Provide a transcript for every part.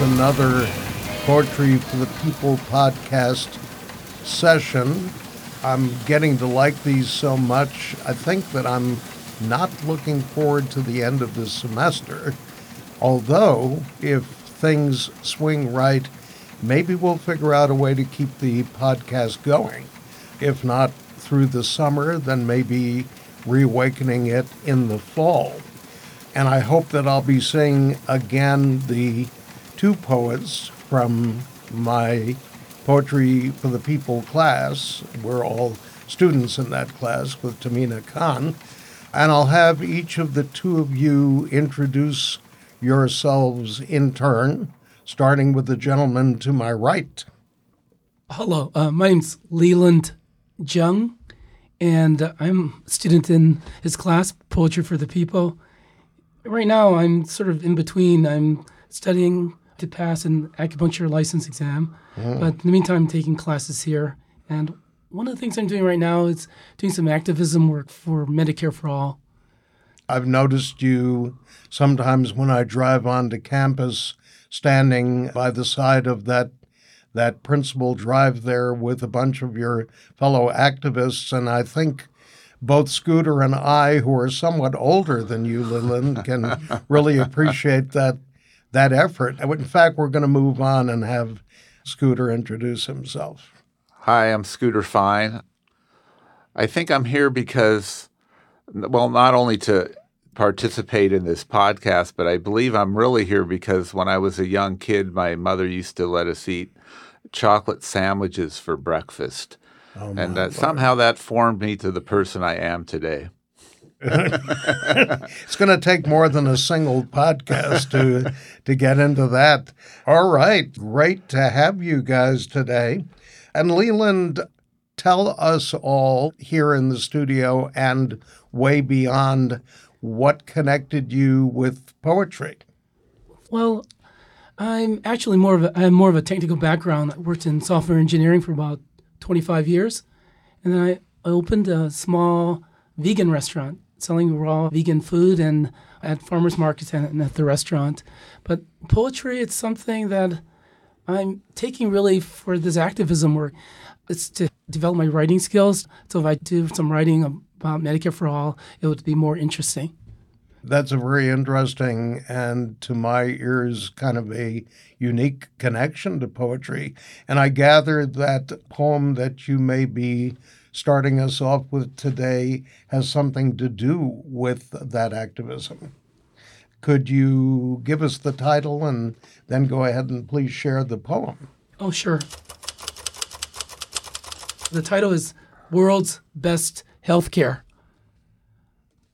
another Poetry for the People podcast session. I'm getting to like these so much. I think that I'm not looking forward to the end of this semester. Although, if things swing right, maybe we'll figure out a way to keep the podcast going. If not through the summer, then maybe reawakening it in the fall and I hope that I'll be seeing again the two poets from my Poetry for the People class. We're all students in that class with Tamina Khan. And I'll have each of the two of you introduce yourselves in turn, starting with the gentleman to my right. Hello, uh, my name's Leland Jung, and I'm a student in his class, Poetry for the People right now I'm sort of in between. I'm studying to pass an acupuncture license exam, mm. but in the meantime, I'm taking classes here. And one of the things I'm doing right now is doing some activism work for Medicare for All. I've noticed you sometimes when I drive onto campus, standing by the side of that that principal drive there with a bunch of your fellow activists, and I think both Scooter and I, who are somewhat older than you, Leland, can really appreciate that that effort. In fact, we're going to move on and have Scooter introduce himself. Hi, I'm Scooter Fine. I think I'm here because, well, not only to participate in this podcast, but I believe I'm really here because when I was a young kid, my mother used to let us eat chocolate sandwiches for breakfast. Oh and that somehow that formed me to the person I am today. it's going to take more than a single podcast to to get into that. All right, great to have you guys today. And Leland, tell us all here in the studio and way beyond what connected you with poetry. Well, I'm actually more of a I have more of a technical background. I worked in software engineering for about 25 years. And then I opened a small vegan restaurant selling raw vegan food and at farmers markets and at the restaurant. But poetry, it's something that I'm taking really for this activism work. It's to develop my writing skills. So if I do some writing about Medicare for All, it would be more interesting. That's a very interesting and to my ears kind of a unique connection to poetry. And I gather that poem that you may be starting us off with today has something to do with that activism. Could you give us the title and then go ahead and please share the poem? Oh, sure. The title is World's Best Healthcare.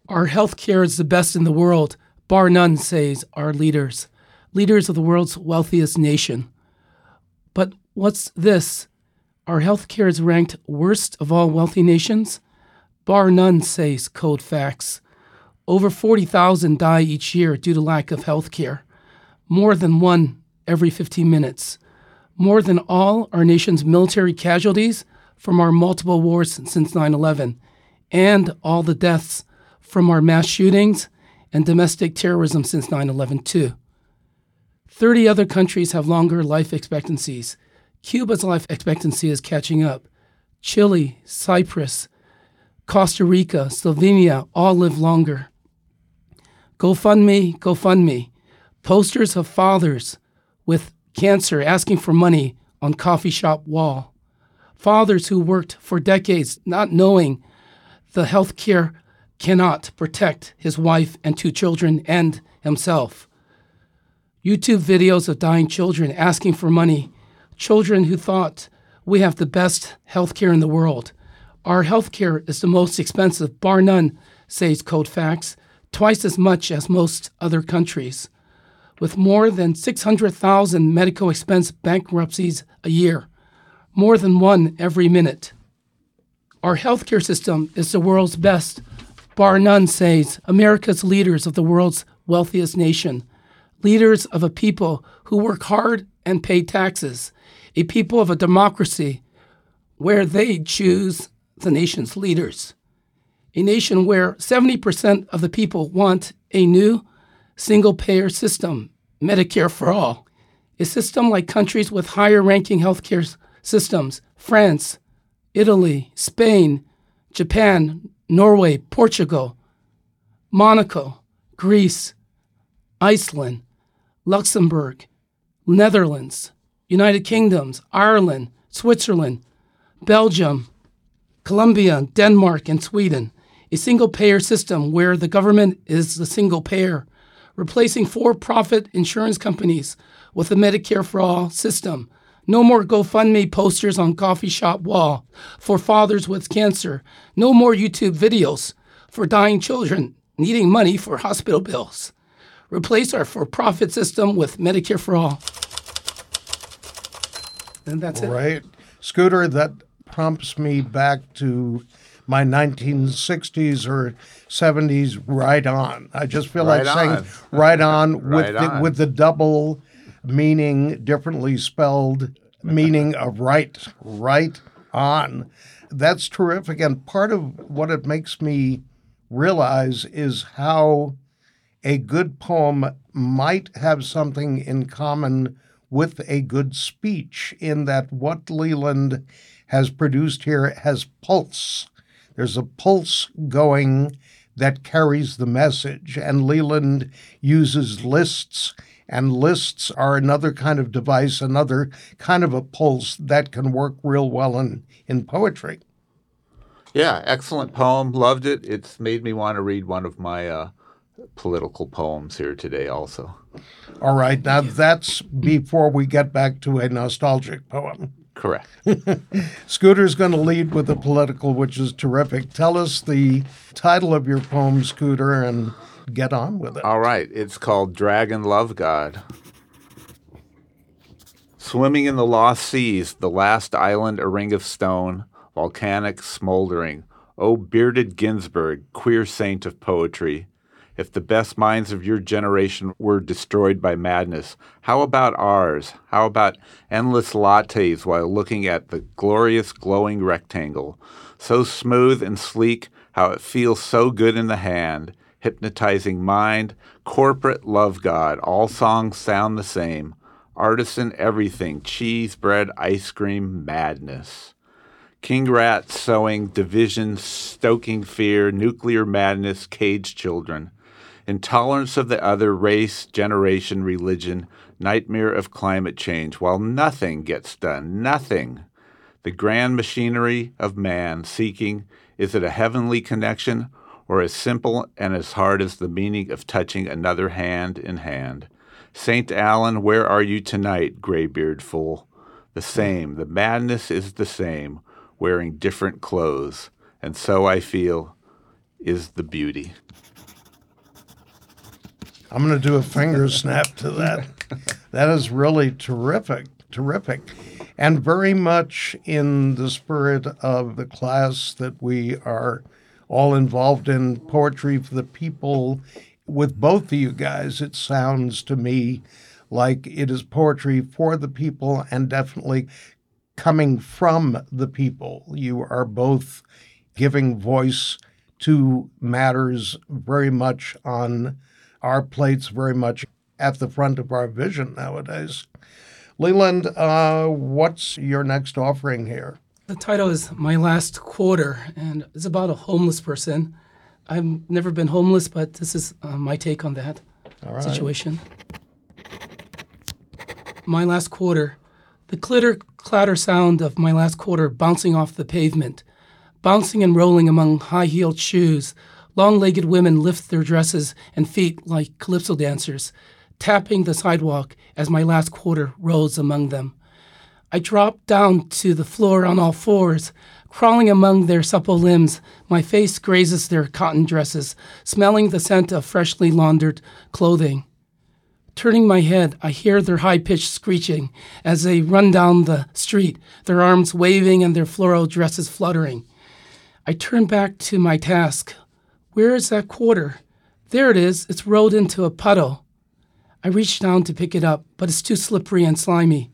Our healthcare is the best in the world, bar none, says our leaders, leaders of the world's wealthiest nation. But what's this? Our healthcare is ranked worst of all wealthy nations? Bar none, says Code Facts. Over 40,000 die each year due to lack of health care, more than one every 15 minutes. More than all our nation's military casualties from our multiple wars since 9 11, and all the deaths from our mass shootings and domestic terrorism since 9 11, too. 30 other countries have longer life expectancies. Cuba's life expectancy is catching up. Chile, Cyprus, Costa Rica, Slovenia all live longer. GoFundMe, GoFundMe. Posters of fathers with cancer asking for money on coffee shop wall. Fathers who worked for decades not knowing the health care cannot protect his wife and two children and himself. YouTube videos of dying children asking for money, children who thought we have the best health care in the world. Our health care is the most expensive, bar none, says Facts, twice as much as most other countries. With more than 600,000 medical expense bankruptcies a year, more than one every minute. Our healthcare system is the world's best, bar none, says America's leaders of the world's wealthiest nation, leaders of a people who work hard and pay taxes, a people of a democracy where they choose the nation's leaders, a nation where 70% of the people want a new single payer system, Medicare for All, a system like countries with higher ranking healthcare systems France, Italy, Spain, Japan, Norway, Portugal, Monaco, Greece, Iceland, Luxembourg, Netherlands, United Kingdoms, Ireland, Switzerland, Belgium, Colombia, Denmark, and Sweden. A single payer system where the government is the single payer, replacing for profit insurance companies with a Medicare for All system. No more GoFundMe posters on coffee shop wall for fathers with cancer. No more YouTube videos for dying children needing money for hospital bills. Replace our for profit system with Medicare for All. And that's it. Right. Scooter, that prompts me back to my 1960s or 70s right on. I just feel Right like saying on. right on with Right the, on. with the double meaning differently spelled meaning of right right on. That's terrific and part of what it makes me realize is how a good poem might have something in common with a good speech, in that what Leland has produced here has pulse. There's a pulse going that carries the message, and Leland uses lists, and lists are another kind of device, another kind of a pulse that can work real well in, in poetry. Yeah, excellent poem. Loved it. It's made me want to read one of my uh, political poems here today, also. All right, now that's before we get back to a nostalgic poem. Correct. Scooter's going to lead with the political, which is terrific. Tell us the title of your poem, Scooter, and get on with it. All right. It's called Dragon Love God. Swimming in the lost seas, the last island a ring of stone, volcanic smoldering. O bearded Ginsberg, queer saint of poetry. If the best minds of your generation were destroyed by madness, how about ours? How about endless lattes while looking at the glorious glowing rectangle? So smooth and sleek, how it feels so good in the hand, hypnotizing mind, corporate love God, all songs sound the same. Artisan everything, cheese, bread, ice cream, madness. King rat sowing division, stoking fear, nuclear madness, caged children. Intolerance of the other, race, generation, religion, nightmare of climate change, while nothing gets done, nothing. The grand machinery of man seeking is it a heavenly connection or as simple and as hard as the meaning of touching another hand in hand? St. Allen, where are you tonight, graybeard fool? The same, the madness is the same, wearing different clothes, and so I feel is the beauty. I'm going to do a finger snap to that. That is really terrific, terrific. And very much in the spirit of the class that we are all involved in poetry for the people. With both of you guys, it sounds to me like it is poetry for the people and definitely coming from the people. You are both giving voice to matters very much on our plates, very much at the front of our vision nowadays. Leland, uh, what's your next offering here? The title is My Last Quarter, and it's about a homeless person. I've never been homeless, but this is uh, my take on that right. situation. My last quarter. The clitter clatter sound of my last quarter bouncing off the pavement, bouncing and rolling among high heeled shoes. Long legged women lift their dresses and feet like calypso dancers, tapping the sidewalk as my last quarter rolls among them. I drop down to the floor on all fours, crawling among their supple limbs. My face grazes their cotton dresses, smelling the scent of freshly laundered clothing. Turning my head, I hear their high pitched screeching as they run down the street, their arms waving and their floral dresses fluttering. I turn back to my task. Where is that quarter? There it is. It's rolled into a puddle. I reach down to pick it up, but it's too slippery and slimy.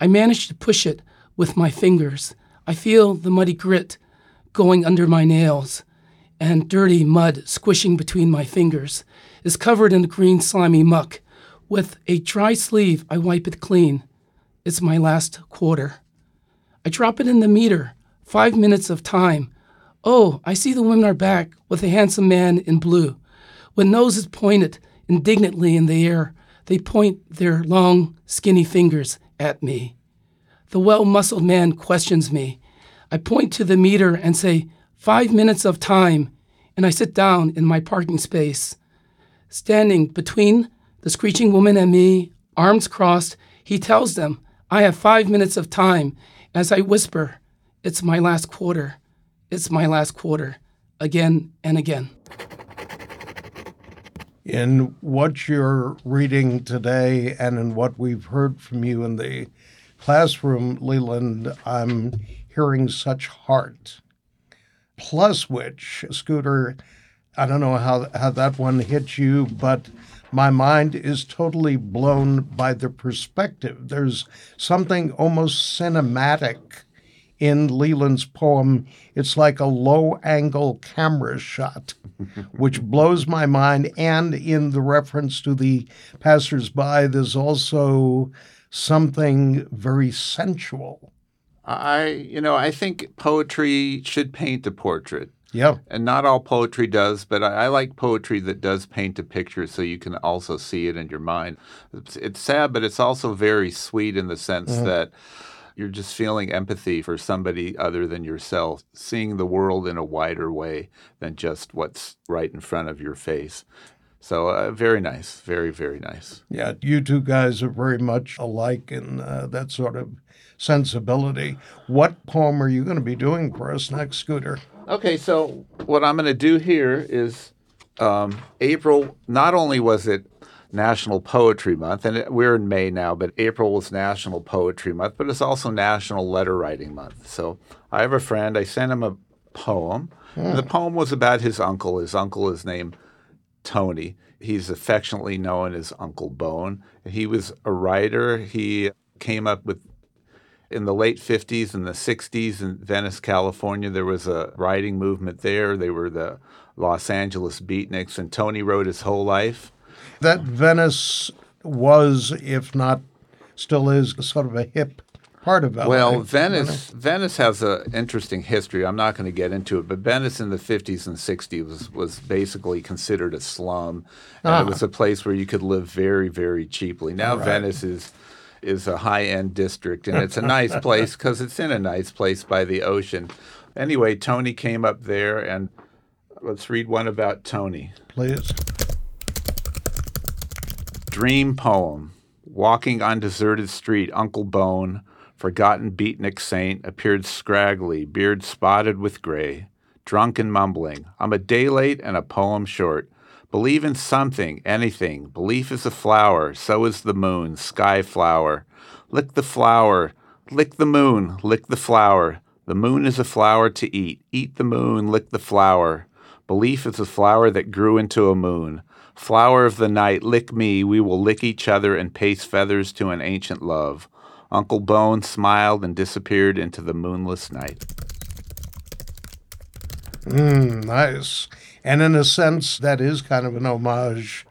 I manage to push it with my fingers. I feel the muddy grit going under my nails, and dirty mud squishing between my fingers. It's covered in green slimy muck. With a dry sleeve, I wipe it clean. It's my last quarter. I drop it in the meter. Five minutes of time. Oh, I see the women are back with a handsome man in blue. With noses pointed indignantly in the air, they point their long, skinny fingers at me. The well muscled man questions me. I point to the meter and say, Five minutes of time, and I sit down in my parking space. Standing between the screeching woman and me, arms crossed, he tells them, I have five minutes of time. As I whisper, It's my last quarter. It's my last quarter. Again and again. In what you're reading today and in what we've heard from you in the classroom, Leland, I'm hearing such heart. Plus, which, Scooter, I don't know how, how that one hit you, but my mind is totally blown by the perspective. There's something almost cinematic in Leland's poem. It's like a low angle camera shot, which blows my mind. And in the reference to the passersby, there's also something very sensual. I, you know, I think poetry should paint a portrait. Yeah. And not all poetry does, but I, I, like poetry that does paint a picture so you can also see it in your mind. It's, it's sad, but it's also very sweet in the sense mm-hmm. that you're just feeling empathy for somebody other than yourself, seeing the world in a wider way than just what's right in front of your face. So uh, very nice, very very nice. Yeah, you two guys are very much alike in uh, that sort of sensibility. What poem are you going to be doing for us next, Scooter? Okay, so what I'm going to do here is um, April. Not only was it National Poetry Month, and we're in May now, but April was National Poetry Month, but it's also National Letter Writing Month. So I have a friend. I sent him a poem. Mm. The poem was about his uncle. His uncle is named Tony. He's affectionately known as Uncle Bone. He was a writer. He came up with in the late 50s and the 60s in Venice, California. There was a writing movement there. They were the Los Angeles Beatniks, and Tony wrote his whole life. That Venice was, if not still is, sort of a hip part of LA. Well, Venice Venice has an interesting history. I'm not going to get into it, but Venice in the 50s and 60s was was basically considered a slum, and ah. it was a place where you could live very very cheaply. Now right. Venice is is a high end district, and it's a nice place because it's in a nice place by the ocean. Anyway, Tony came up there, and let's read one about Tony. Please. Dream poem. Walking on deserted street, Uncle Bone forgotten beatnik saint, appeared scraggly, beard spotted with gray, drunk and mumbling. I'm a day late and a poem short. Believe in something, anything. Belief is a flower, so is the moon, sky flower. Lick the flower, lick the moon, lick the flower. The moon is a flower to eat. Eat the moon, lick the flower. Belief is a flower that grew into a moon. Flower of the night, lick me, we will lick each other and paste feathers to an ancient love. Uncle Bone smiled and disappeared into the moonless night. Mm, nice. And in a sense, that is kind of an homage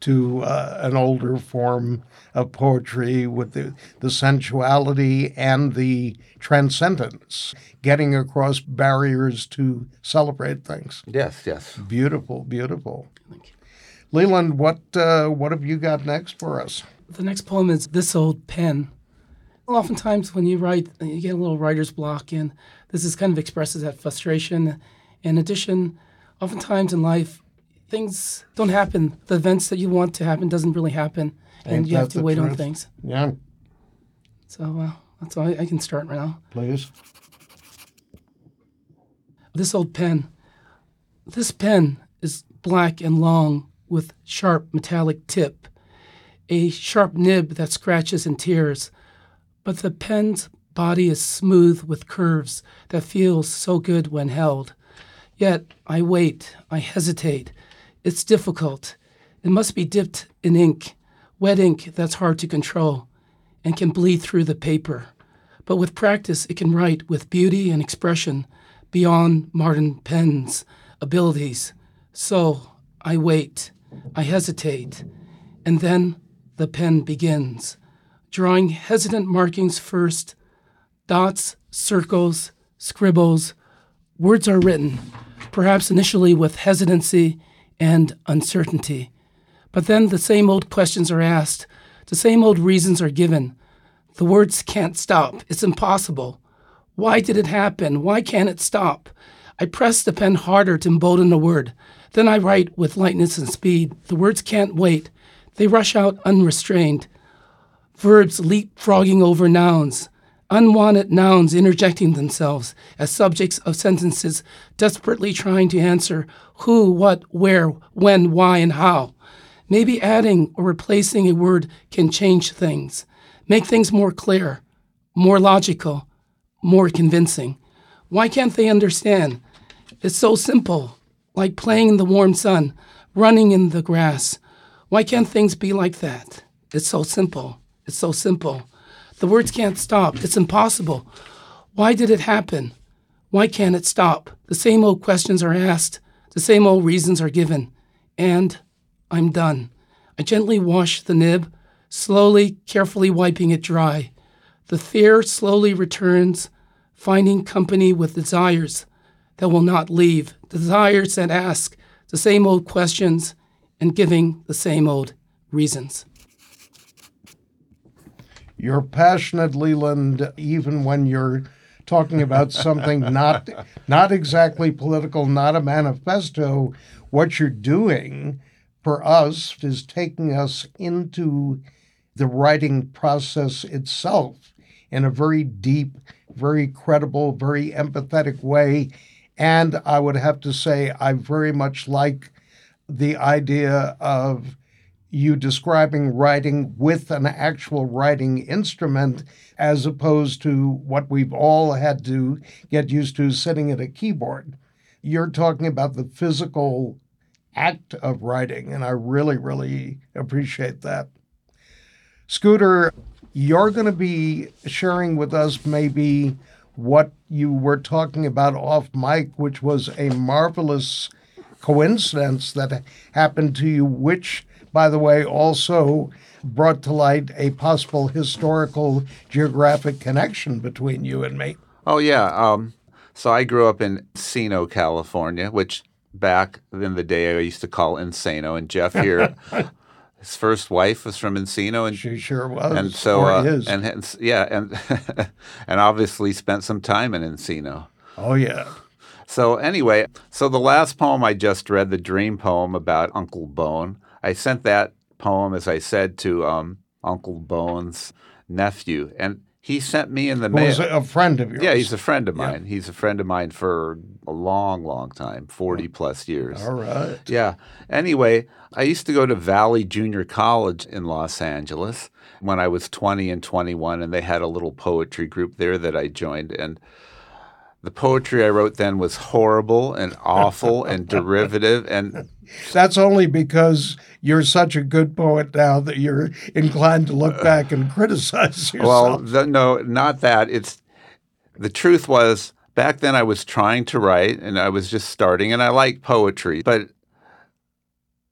to uh, an older form of poetry with the, the sensuality and the transcendence, getting across barriers to celebrate things. Yes, yes. Beautiful, beautiful. Leland, what uh, what have you got next for us? The next poem is This Old Pen Oftentimes, when you write, you get a little writer's block, and this is kind of expresses that frustration. In addition, oftentimes in life, things don't happen. The events that you want to happen doesn't really happen, and Ain't you have to wait truth? on things. Yeah. So uh, that's all I, I can start right now. Please. This old pen. This pen is black and long with sharp metallic tip, a sharp nib that scratches and tears but the pen's body is smooth with curves that feels so good when held. Yet I wait, I hesitate. It's difficult. It must be dipped in ink, wet ink that's hard to control and can bleed through the paper. But with practice, it can write with beauty and expression beyond modern pen's abilities. So I wait, I hesitate, and then the pen begins, drawing hesitant markings first, dots, circles, scribbles. Words are written, perhaps initially with hesitancy and uncertainty. But then the same old questions are asked, the same old reasons are given. The words can't stop. It's impossible. Why did it happen? Why can't it stop? I press the pen harder to embolden the word. Then I write with lightness and speed. The words can't wait. They rush out unrestrained. Verbs leapfrogging over nouns. Unwanted nouns interjecting themselves as subjects of sentences, desperately trying to answer who, what, where, when, why, and how. Maybe adding or replacing a word can change things, make things more clear, more logical, more convincing. Why can't they understand? It's so simple, like playing in the warm sun, running in the grass. Why can't things be like that? It's so simple. It's so simple. The words can't stop. It's impossible. Why did it happen? Why can't it stop? The same old questions are asked, the same old reasons are given. And I'm done. I gently wash the nib, slowly, carefully wiping it dry. The fear slowly returns, finding company with desires that will not leave, desires that ask the same old questions and giving the same old reasons. You're passionate, Leland, even when you're talking about something not not exactly political, not a manifesto. What you're doing for us is taking us into the writing process itself in a very deep, very credible, very empathetic way. And I would have to say, I very much like the idea of you describing writing with an actual writing instrument as opposed to what we've all had to get used to sitting at a keyboard. You're talking about the physical act of writing, and I really, really appreciate that. Scooter, you're going to be sharing with us maybe what you were talking about off mic, which was a marvelous coincidence that happened to you, which, by the way, also brought to light a possible historical geographic connection between you and me. Oh, yeah. Um, so I grew up in Encino, California, which back in the day I used to call Insano. And Jeff here, his first wife was from Encino, and she sure was, and so uh, and, and yeah, and and obviously spent some time in Encino. oh yeah. So anyway, so the last poem I just read, the dream poem about Uncle Bone, I sent that poem, as I said, to um, Uncle Bone's nephew, and he sent me in the mail. was a friend of yours. Yeah, he's a friend of mine. He's a friend of mine for a long, long time, 40 plus years. All right. Yeah. Anyway, I used to go to Valley Junior College in Los Angeles when I was 20 and 21, and they had a little poetry group there that I joined. And the poetry I wrote then was horrible and awful and derivative. And That's only because you're such a good poet now that you're inclined to look back and criticize well, yourself. the, no, not that. It's the truth was back then I was trying to write and I was just starting, and I like poetry, but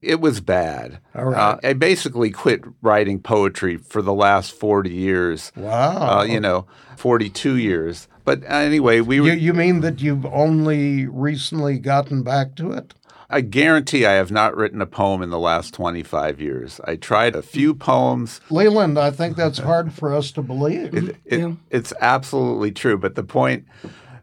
it was bad. All right. Uh, I basically quit writing poetry for the last 40 years. wow. Uh, you know, 42 years. But anyway, we were, you, you mean that you've only recently gotten back to it? I guarantee I have not written a poem in the last 25 years. I tried a few poems. Leland, I think that's hard for us to believe. It, it, Yeah. It's absolutely true. But the point,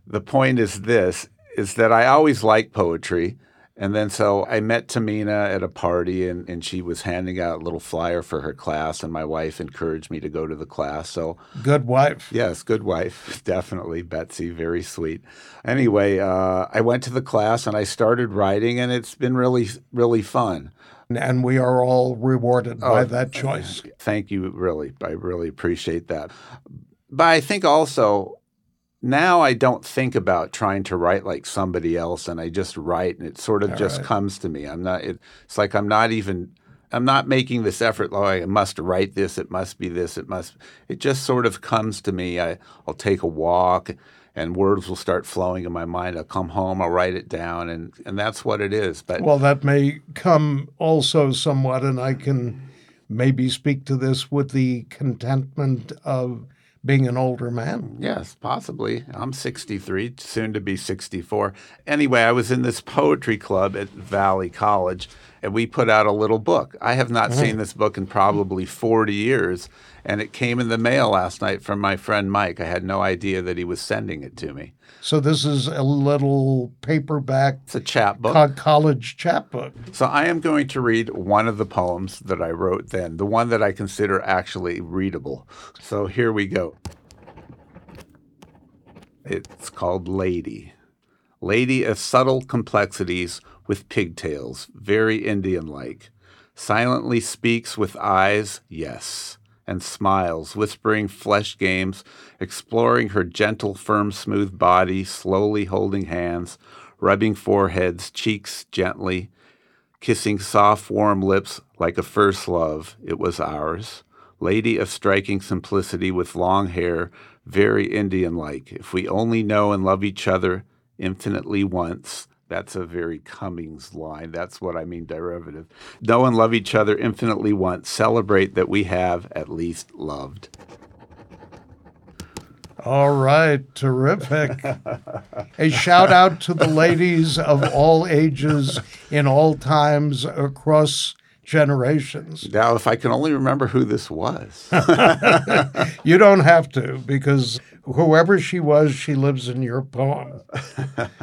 the point is this: is that I always liked poetry, and then so I met Tamina at a party, and, and she was handing out a little flyer for her class, and my wife encouraged me to go to the class. So Good wife. Yes, good wife, definitely. Betsy, very sweet. Anyway, uh, I went to the class and I started writing, and it's been really, really fun. And we are all rewarded Oh, by that choice. Thank you, really. I really appreciate that. But I think also now I don't think about trying to write like somebody else, and I just write, and it sort of just right. comes to me. I'm not. It, it's like I'm not even. I'm not making this effort. Oh, I must write this. It must be this. It must. It just sort of comes to me. I, I'll take a walk, and words will start flowing in my mind. I'll come home. I'll write it down, and and that's what it is. But Well, that may come also somewhat, and I can maybe speak to this with the contentment of being an older man. Yes, possibly. I'm 63, soon to be 64. Anyway, I was in this poetry club at Valley College, and we put out a little book. I have not mm-hmm. seen this book in probably 40 years, and it came in the mail last night from my friend Mike. I had no idea that he was sending it to me. So this is a little paperback It's a chapbook. co- college chapbook. So I am going to read one of the poems that I wrote then, the one that I consider actually readable. So here we go. It's called Lady. Lady of subtle complexities with pigtails, very Indian like. Silently speaks with eyes, yes, and smiles, whispering flesh games, exploring her gentle, firm, smooth body, slowly holding hands, rubbing foreheads, cheeks gently, kissing soft, warm lips like a first love. It was ours. Lady of striking simplicity with long hair, very Indian like. If we only know and love each other infinitely once. That's a very Cummings line. That's what I mean, derivative. Know and love each other infinitely once. Celebrate that we have at least loved. All right, terrific. a shout out to the ladies of all ages in all times across generations. Now, if I can only remember who this was. You don't have to because whoever she was, she lives in your poem.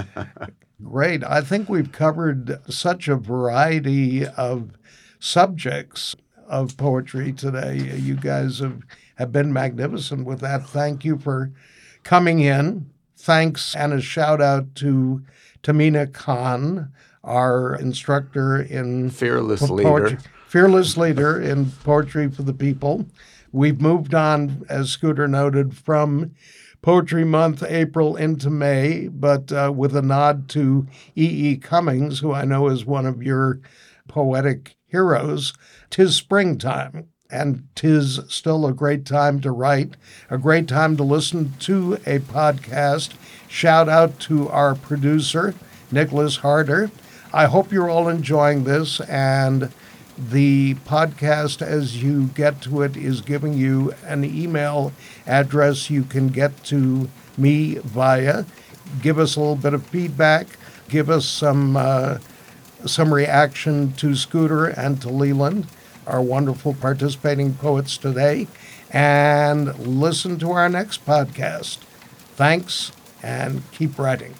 Great. I think we've covered such a variety of subjects of poetry today. You guys have, have been magnificent with that. Thank you for coming in. Thanks and a shout out to Tamina Khan, our instructor in Fearless leader. fearless leader in poetry for the people. We've moved on, as Scooter noted, from Poetry Month, April into May, but uh, with a nod to E. E. Cummings, who I know is one of your poetic heroes. Tis springtime, and tis still a great time to write, a great time to listen to a podcast. Shout out to our producer, Nicholas Harder. I hope you're all enjoying this, and the podcast, as you get to it, is giving you an email address you can get to me via. Give us a little bit of feedback. Give us some uh, some reaction to Scooter and to Leland, our wonderful participating poets today, and listen to our next podcast. Thanks, and keep writing.